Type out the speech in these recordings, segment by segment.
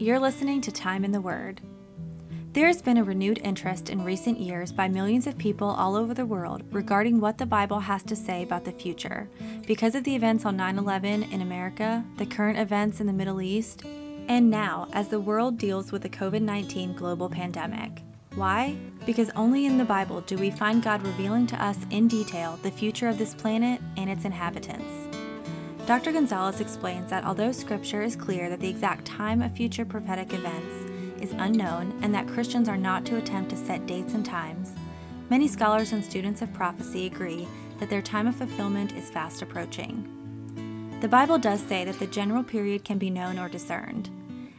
You're listening to Time in the Word. There has been a renewed interest in recent years by millions of people all over the world regarding what the Bible has to say about the future because of the events on 9 11 in America, the current events in the Middle East, and now as the world deals with the COVID 19 global pandemic. Why? Because only in the Bible do we find God revealing to us in detail the future of this planet and its inhabitants. Dr. Gonzalez explains that although Scripture is clear that the exact time of future prophetic events is unknown and that Christians are not to attempt to set dates and times, many scholars and students of prophecy agree that their time of fulfillment is fast approaching. The Bible does say that the general period can be known or discerned,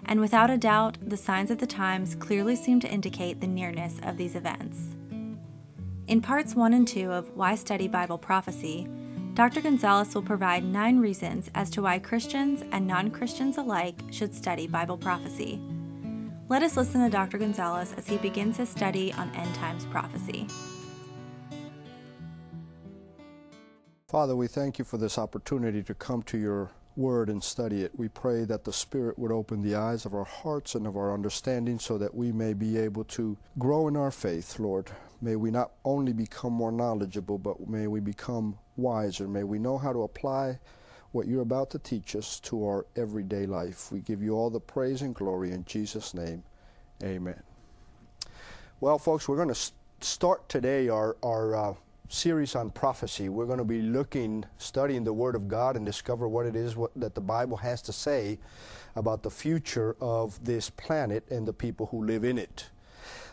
and without a doubt, the signs of the times clearly seem to indicate the nearness of these events. In parts 1 and 2 of Why Study Bible Prophecy, Dr. Gonzalez will provide nine reasons as to why Christians and non Christians alike should study Bible prophecy. Let us listen to Dr. Gonzalez as he begins his study on end times prophecy. Father, we thank you for this opportunity to come to your word and study it. We pray that the Spirit would open the eyes of our hearts and of our understanding so that we may be able to grow in our faith, Lord. May we not only become more knowledgeable, but may we become wiser. May we know how to apply what you're about to teach us to our everyday life. We give you all the praise and glory in Jesus' name. Amen. Well, folks, we're going to start today our, our uh, series on prophecy. We're going to be looking, studying the Word of God and discover what it is what, that the Bible has to say about the future of this planet and the people who live in it.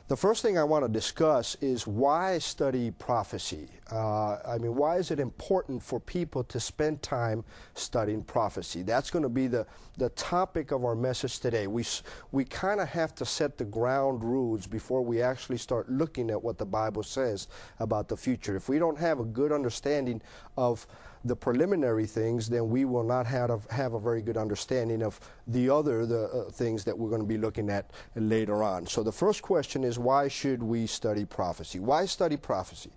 The first thing I want to discuss is why study prophecy. Uh, I mean, why is it important for people to spend time studying prophecy? That's going to be the, the topic of our message today. We, we kind of have to set the ground rules before we actually start looking at what the Bible says about the future. If we don't have a good understanding of the preliminary things, then we will not have a, have a very good understanding of the other the uh, things that we're going to be looking at later on. So the first question is why should we study prophecy? Why study prophecy?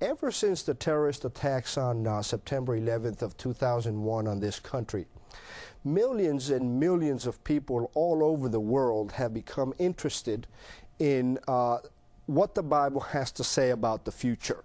Ever since the terrorist attacks on uh, September 11th of 2001 on this country, millions and millions of people all over the world have become interested in uh, what the Bible has to say about the future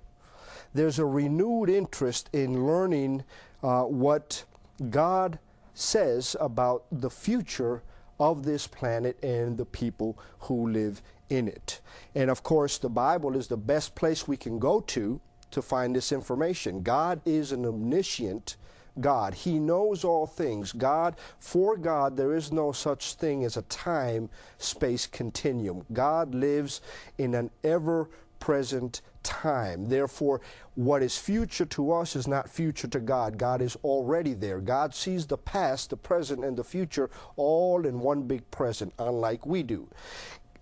there's a renewed interest in learning uh, what God says about the future of this planet and the people who live in it. And of course, the Bible is the best place we can go to to find this information. God is an omniscient God. He knows all things. God, for God, there is no such thing as a time space continuum. God lives in an ever present time. Therefore, what is future to us is not future to God. God is already there. God sees the past, the present, and the future all in one big present, unlike we do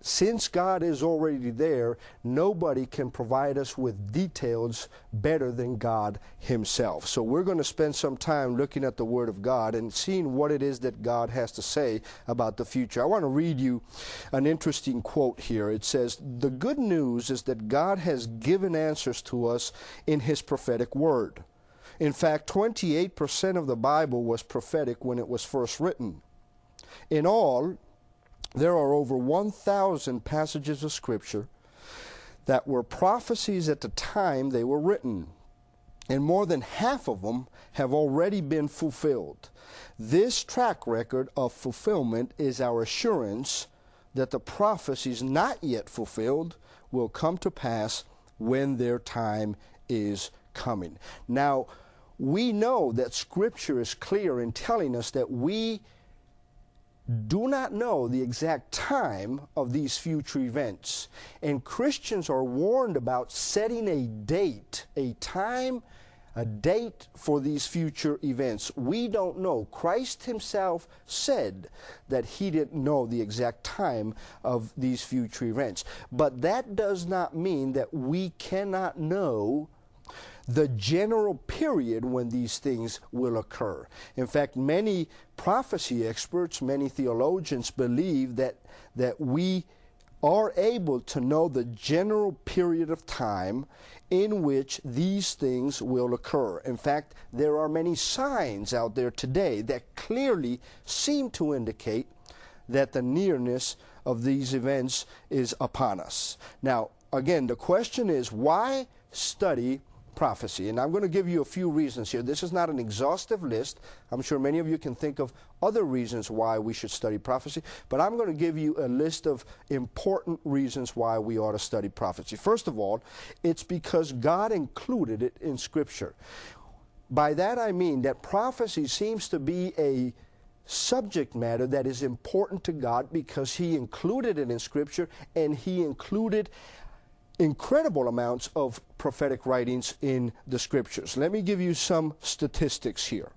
since God is already there, nobody can provide us with details better than God Himself. So we're going to spend some time looking at the Word of God and seeing what it is that God has to say about the future. I want to read you an interesting quote here. It says, The good news is that God has given answers to us in His prophetic Word. In fact, 28% of the Bible was prophetic when it was first written. In all, there are over 1,000 passages of Scripture that were prophecies at the time they were written, and more than half of them have already been fulfilled. This track record of fulfillment is our assurance that the prophecies not yet fulfilled will come to pass when their time is coming. Now, we know that Scripture is clear in telling us that we do not know the exact time of these future events. And Christians are warned about setting a date, a time, a date for these future events. We don't know. Christ Himself said that He didn't know the exact time of these future events. But that does not mean that we cannot know the general period when these things will occur. In fact, many prophecy experts, many theologians believe that, that we are able to know the general period of time in which these things will occur. In fact, there are many signs out there today that clearly seem to indicate that the nearness of these events is upon us. Now, again, the question is why study prophecy? And I'm going to give you a few reasons here. This is not an exhaustive list. I'm sure many of you can think of other reasons why we should study prophecy, but I'm going to give you a list of important reasons why we ought to study prophecy. First of all, it's because God included it in Scripture. By that I mean that prophecy seems to be a subject matter that is important to God because He included it in Scripture and He included incredible amounts of prophetic writings in the Scriptures. Let me give you some statistics here.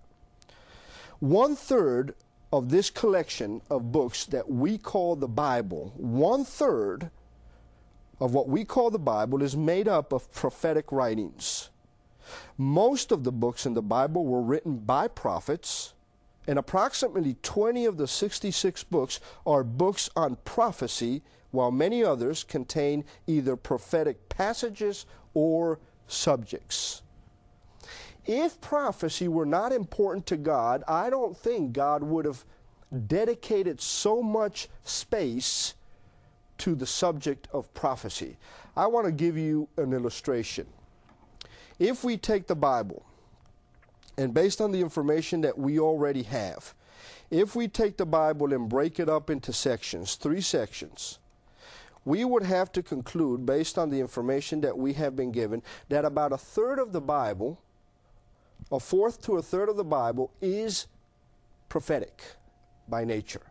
One third of this collection of books that we call the Bible, one third of what we call the Bible is made up of prophetic writings. Most of the books in the Bible were written by prophets and approximately 20 of the 66 books are books on prophecy, while many others contain either prophetic passages or subjects. If prophecy were not important to God, I don't think God would have dedicated so much space to the subject of prophecy. I want to give you an illustration. If we take the Bible, and based on the information that we already have, if we take the Bible and break it up into sections, three sections, we would have to conclude, based on the information that we have been given, that about a third of the Bible, a fourth to a third of the Bible, is prophetic by nature.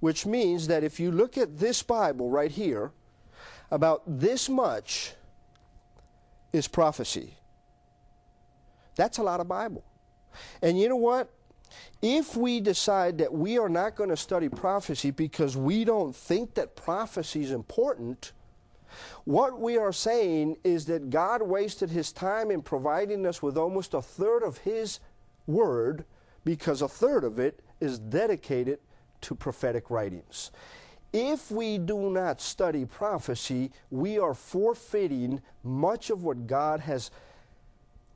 Which means that if you look at this Bible right here, about this much is prophecy. That's a lot of Bible. And you know what? If we decide that we are not going to study prophecy because we don't think that prophecy is important, what we are saying is that God wasted his time in providing us with almost a third of his word because a third of it is dedicated to prophetic writings. If we do not study prophecy, we are forfeiting much of what God has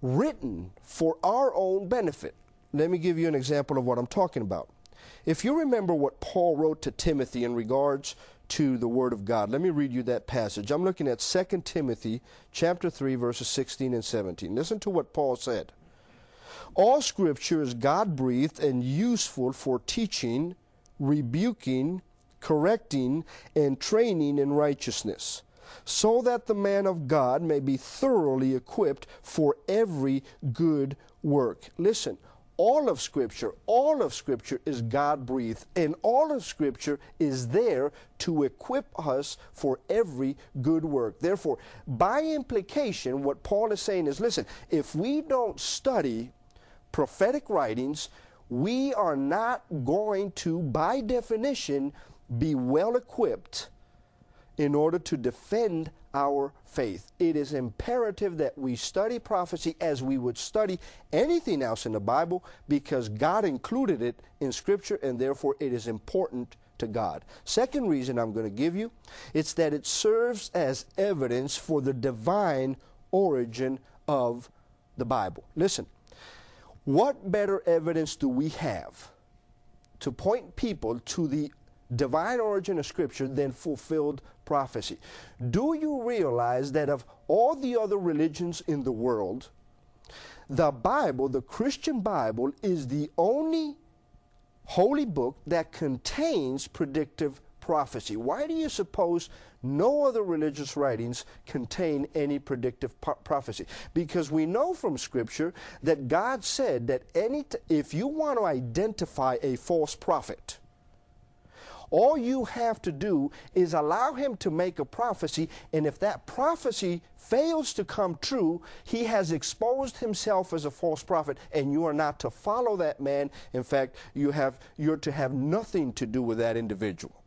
written for our own benefit. Let me give you an example of what I'm talking about. If you remember what Paul wrote to Timothy in regards to the word of God, let me read you that passage. I'm looking at 2 Timothy chapter 3 verses 16 and 17. Listen to what Paul said. All scripture is God-breathed and useful for teaching, rebuking, correcting, and training in righteousness so that the man of God may be thoroughly equipped for every good work. Listen, all of Scripture, all of Scripture is God breathed, and all of Scripture is there to equip us for every good work. Therefore, by implication, what Paul is saying is listen, if we don't study prophetic writings, we are not going to, by definition, be well equipped in order to defend our faith. It is imperative that we study prophecy as we would study anything else in the Bible because God included it in Scripture and therefore it is important to God. Second reason I'm going to give you, it's that it serves as evidence for the divine origin of the Bible. Listen, what better evidence do we have to point people to the divine origin of Scripture than fulfilled prophecy. Do you realize that of all the other religions in the world, the Bible, the Christian Bible, is the only holy book that contains predictive prophecy? Why do you suppose no other religious writings contain any predictive po- prophecy? Because we know from Scripture that God said that any t- if you want to identify a false prophet, all you have to do is allow him to make a prophecy, and if that prophecy fails to come true, he has exposed himself as a false prophet, and you are not to follow that man. In fact, you have you're to have nothing to do with that individual.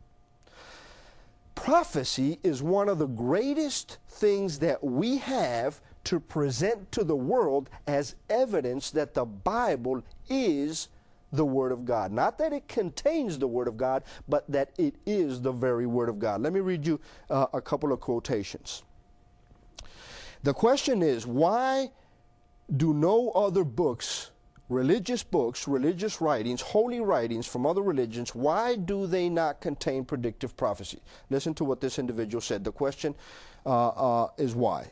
Prophecy is one of the greatest things that we have to present to the world as evidence that the Bible is the Word of God. Not that it contains the Word of God, but that it is the very Word of God. Let me read you uh, a couple of quotations. The question is why do no other books religious books, religious writings, holy writings from other religions, why do they not contain predictive prophecy? Listen to what this individual said. The question uh, uh, is why.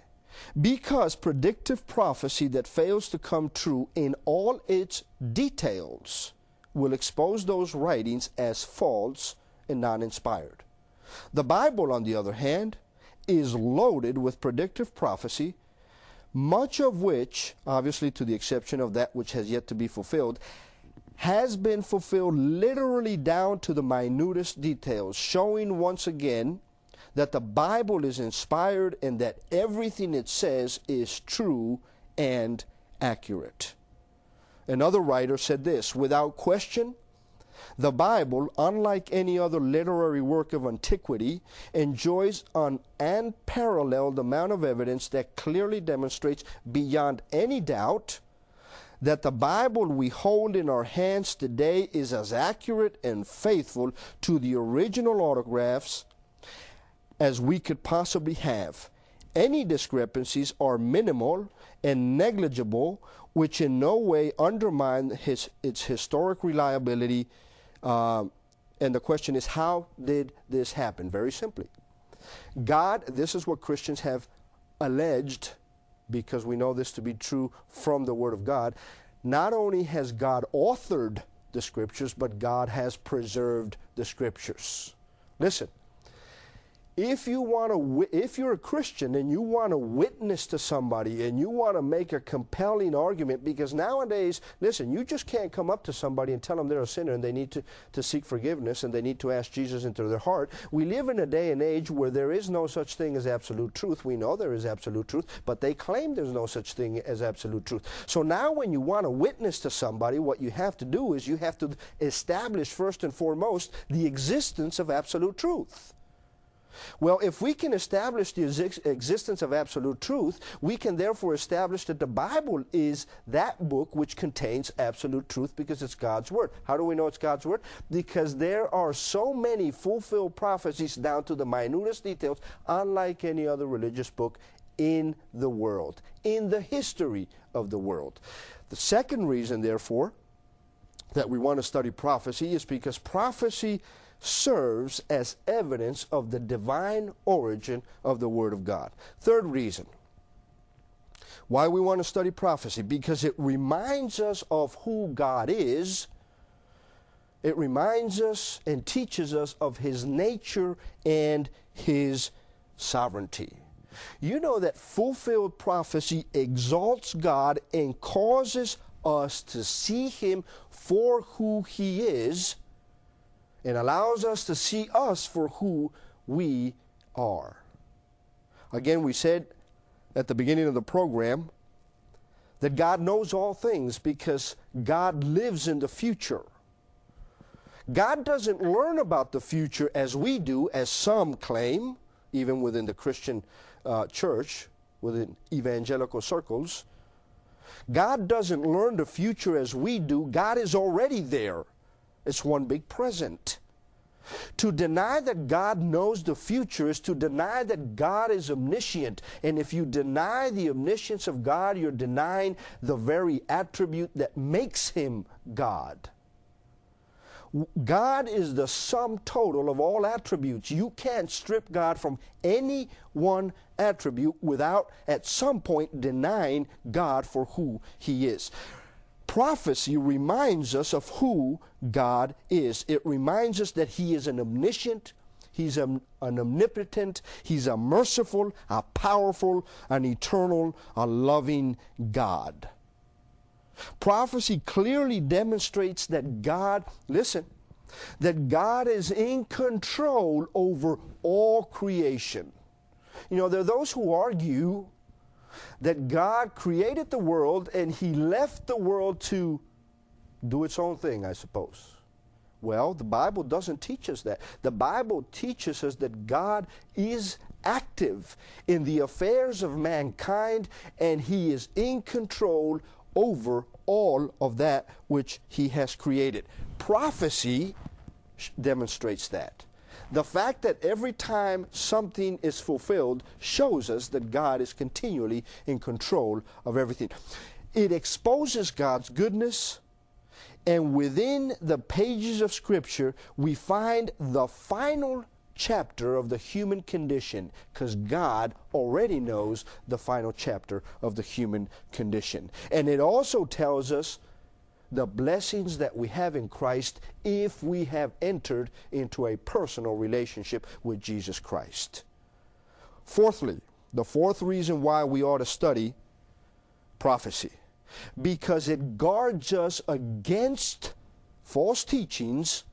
Because predictive prophecy that fails to come true in all its details will expose those writings as false and non inspired. The Bible, on the other hand, is loaded with predictive prophecy much of which, obviously to the exception of that which has yet to be fulfilled, has been fulfilled literally down to the minutest details, showing once again that the Bible is inspired and that everything it says is true and accurate. Another writer said this without question, the Bible, unlike any other literary work of antiquity, enjoys an unparalleled amount of evidence that clearly demonstrates beyond any doubt that the Bible we hold in our hands today is as accurate and faithful to the original autographs as we could possibly have. Any discrepancies are minimal and negligible, which in no way undermine his, its historic reliability um, and the question is, how did this happen? Very simply. God, this is what Christians have alleged, because we know this to be true from the Word of God. Not only has God authored the Scriptures, but God has preserved the Scriptures. Listen, if you want to if you're a christian and you want to witness to somebody and you want to make a compelling argument because nowadays listen you just can't come up to somebody and tell them they're a sinner and they need to, to seek forgiveness and they need to ask jesus into their heart. We live in a day and age where there is no such thing as absolute truth. We know there is absolute truth but they claim there's no such thing as absolute truth. So now when you want to witness to somebody what you have to do is you have to establish first and foremost the existence of absolute truth well, if we can establish the existence of absolute truth, we can therefore establish that the Bible is that book which contains absolute truth because it's God's Word. How do we know it's God's Word? Because there are so many fulfilled prophecies down to the minutest details, unlike any other religious book in the world, in the history of the world. The second reason, therefore, that we want to study prophecy is because prophecy serves as evidence of the divine origin of the Word of God. Third reason why we want to study prophecy because it reminds us of who God is. It reminds us and teaches us of His nature and His sovereignty. You know that fulfilled prophecy exalts God and causes us to see Him for who He is and allows us to see us for who we are. Again, we said at the beginning of the program that God knows all things because God lives in the future. God doesn't learn about the future as we do, as some claim, even within the Christian uh, church, within evangelical circles. God doesn't learn the future as we do. God is already there. It's one big present. To deny that God knows the future is to deny that God is omniscient. And if you deny the omniscience of God, you're denying the very attribute that makes him God. God is the sum total of all attributes. You can't strip God from any one attribute without at some point denying God for who he is prophecy reminds us of who God is. It reminds us that He is an omniscient, He's a, an omnipotent, He's a merciful, a powerful, an eternal, a loving God. Prophecy clearly demonstrates that God, listen, that God is in control over all creation. You know, there are those who argue that God created the world and He left the world to do its own thing, I suppose. Well, the Bible doesn't teach us that. The Bible teaches us that God is active in the affairs of mankind and He is in control over all of that which He has created. Prophecy demonstrates that. The fact that every time something is fulfilled shows us that God is continually in control of everything. it exposes God's goodness, and within the pages of Scripture, we find the final chapter of the human condition because God already knows the final chapter of the human condition. And it also tells us the blessings that we have in Christ if we have entered into a personal relationship with Jesus Christ. Fourthly, the fourth reason why we ought to study prophecy because it guards us against false teachings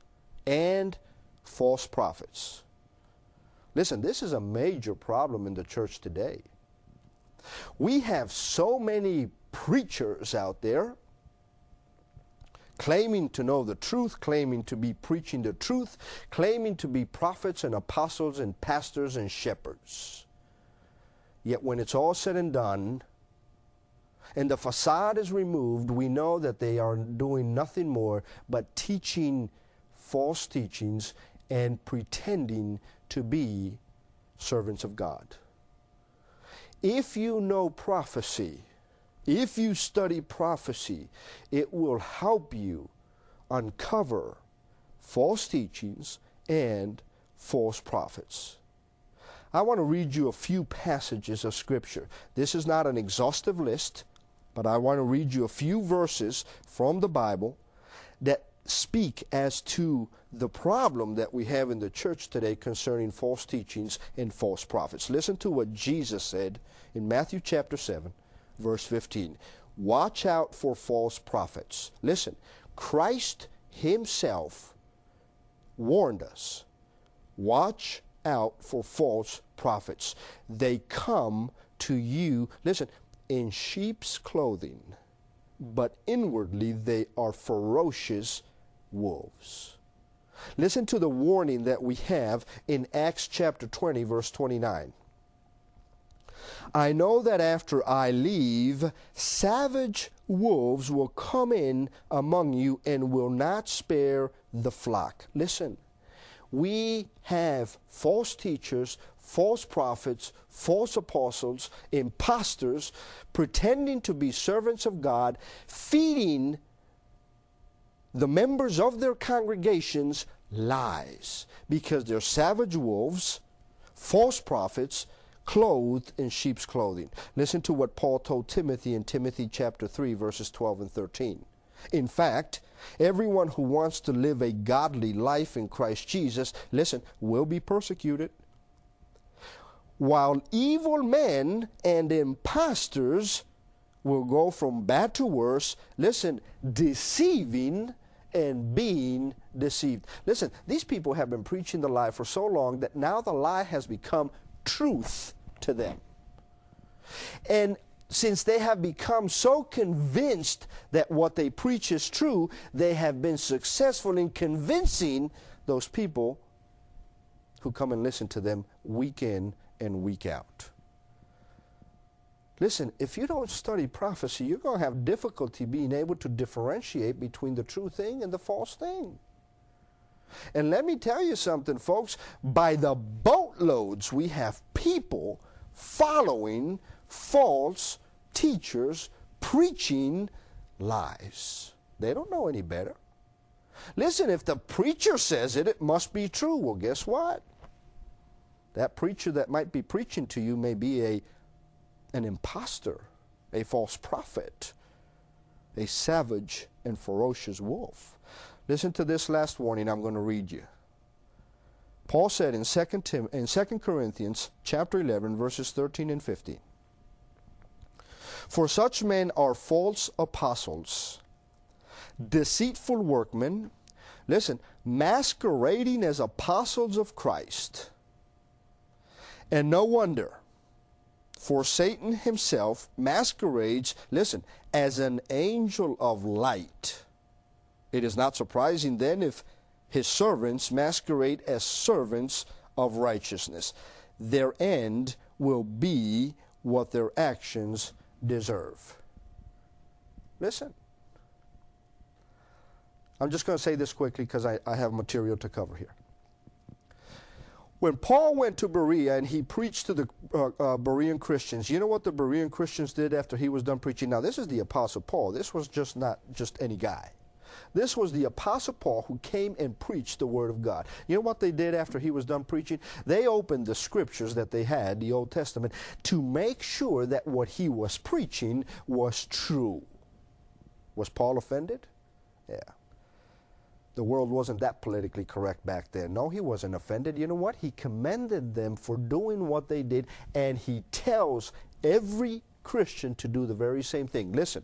and false prophets. Listen, this is a major problem in the church today. We have so many preachers out there claiming to know the truth, claiming to be preaching the truth, claiming to be prophets and apostles and pastors and shepherds. Yet when it's all said and done, and the facade is removed, we know that they are doing nothing more but teaching false teachings and pretending to be servants of God. If you know prophecy, if you study prophecy, it will help you uncover false teachings and false prophets. I want to read you a few passages of Scripture. This is not an exhaustive list, but I want to read you a few verses from the Bible that speak as to the problem that we have in the church today concerning false teachings and false prophets. Listen to what Jesus said in Matthew chapter 7, verse 15. Watch out for false prophets. Listen, Christ Himself warned us. Watch out for false prophets. They come to you, listen, in sheep's clothing, but inwardly they are ferocious wolves. Listen to the warning that we have in Acts chapter 20, verse 29. I know that after I leave, savage wolves will come in among you and will not spare the flock. Listen, we have false teachers, false prophets, false apostles, impostors, pretending to be servants of God, feeding the members of their congregations lies because they're savage wolves, false prophets, clothed in sheep's clothing. Listen to what Paul told Timothy in Timothy chapter 3, verses 12 and 13. In fact, everyone who wants to live a godly life in Christ Jesus, listen, will be persecuted. While evil men and impostors will go from bad to worse, listen, deceiving and being deceived. Listen, these people have been preaching the lie for so long that now the lie has become truth to them. And since they have become so convinced that what they preach is true, they have been successful in convincing those people who come and listen to them week in and week out. Listen, if you don't study prophecy, you're going to have difficulty being able to differentiate between the true thing and the false thing. And let me tell you something, folks. By the boatloads, we have people following false teachers preaching lies. They don't know any better. Listen, if the preacher says it, it must be true. Well, guess what? That preacher that might be preaching to you may be a an impostor, a false prophet, a savage and ferocious wolf. Listen to this last warning I'm going to read you. Paul said in 2, Tim, in 2 Corinthians chapter 11 verses 13 and 15. For such men are false apostles, deceitful workmen, listen, masquerading as apostles of Christ. And no wonder, for Satan himself masquerades, listen, as an angel of light. It is not surprising then if his servants masquerade as servants of righteousness. Their end will be what their actions deserve. Listen. I'm just going to say this quickly because I, I have material to cover here. When Paul went to Berea and he preached to the uh, uh, Berean Christians, you know what the Berean Christians did after he was done preaching? Now, this is the Apostle Paul. This was just not just any guy. This was the Apostle Paul who came and preached the Word of God. You know what they did after he was done preaching? They opened the scriptures that they had, the Old Testament, to make sure that what he was preaching was true. Was Paul offended? Yeah. The world wasn't that politically correct back then. No, he wasn't offended. You know what? He commended them for doing what they did, and he tells every Christian to do the very same thing. Listen,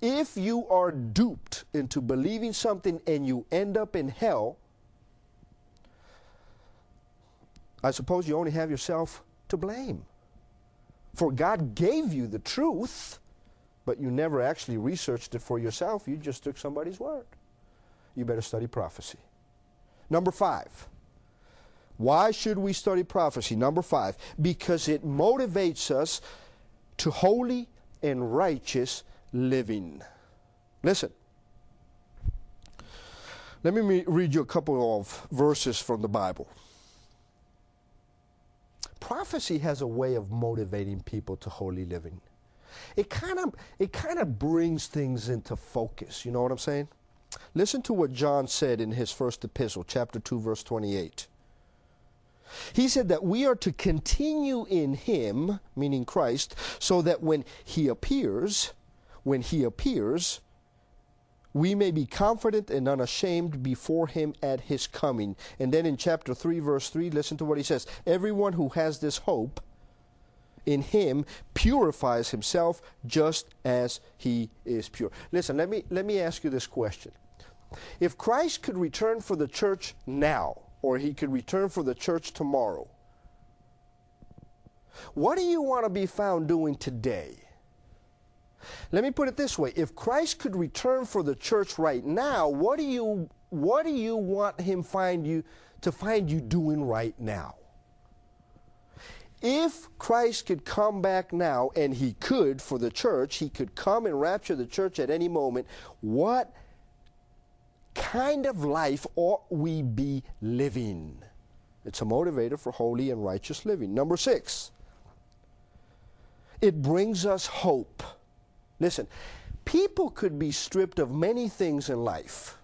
if you are duped into believing something and you end up in hell, I suppose you only have yourself to blame. For God gave you the truth, but you never actually researched it for yourself. You just took somebody's word. You better study prophecy. Number five. Why should we study prophecy? Number five, because it motivates us to holy and righteous living. Listen. Let me read you a couple of verses from the Bible. Prophecy has a way of motivating people to holy living. It kind of it kind of brings things into focus, you know what I'm saying? Listen to what John said in his first epistle, chapter 2 verse 28. He said that we are to continue in him, meaning Christ, so that when he appears, when he appears, we may be confident and unashamed before him at his coming. And then in chapter 3, verse 3, listen to what he says Everyone who has this hope in him purifies himself just as he is pure. Listen, let me, let me ask you this question. If Christ could return for the church now, or he could return for the church tomorrow, what do you want to be found doing today? Let me put it this way. If Christ could return for the church right now, what do you what do you want him find you to find you doing right now? If Christ could come back now and he could for the church, he could come and rapture the church at any moment, what kind of life ought we be living? It's a motivator for holy and righteous living. Number 6. It brings us hope. Listen, people could be stripped of many things in life.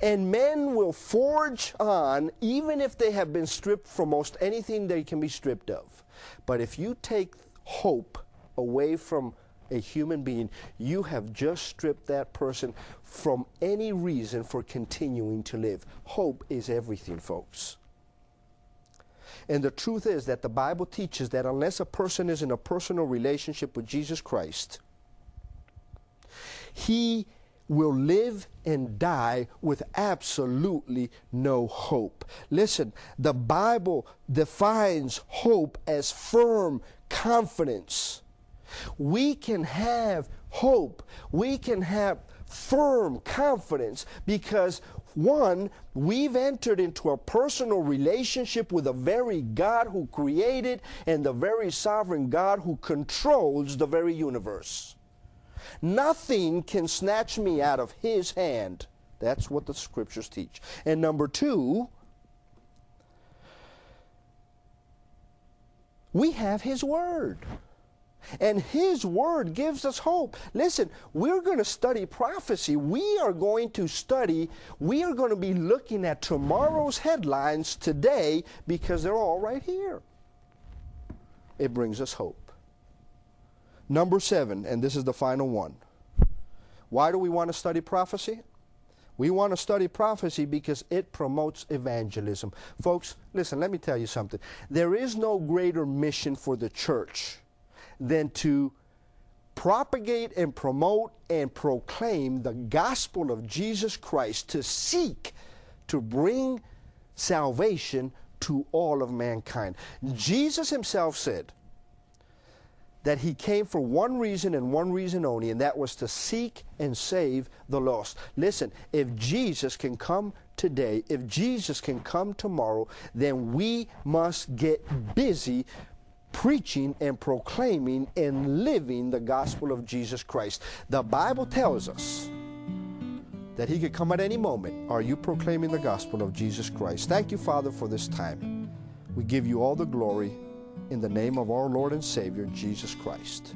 And men will forge on even if they have been stripped from most anything they can be stripped of. But if you take hope away from a human being, you have just stripped that person from any reason for continuing to live. Hope is everything, folks. And the truth is that the Bible teaches that unless a person is in a personal relationship with Jesus Christ, he will live and die with absolutely no hope. Listen, the Bible defines hope as firm confidence. We can have hope. We can have firm confidence because one, we've entered into a personal relationship with the very God who created and the very sovereign God who controls the very universe. Nothing can snatch me out of his hand. That's what the scriptures teach. And number two, we have his word. And His Word gives us hope. Listen, we're going to study prophecy. We are going to study, we are going to be looking at tomorrow's headlines today because they're all right here. It brings us hope. Number seven, and this is the final one. Why do we want to study prophecy? We want to study prophecy because it promotes evangelism. Folks, listen, let me tell you something. There is no greater mission for the church than to propagate and promote and proclaim the gospel of Jesus Christ, to seek to bring salvation to all of mankind. Jesus himself said, that he came for one reason and one reason only, and that was to seek and save the lost. Listen, if Jesus can come today, if Jesus can come tomorrow, then we must get busy preaching and proclaiming and living the gospel of Jesus Christ. The Bible tells us that he could come at any moment. Are you proclaiming the gospel of Jesus Christ? Thank you, Father, for this time. We give you all the glory in the name of our Lord and Savior, Jesus Christ.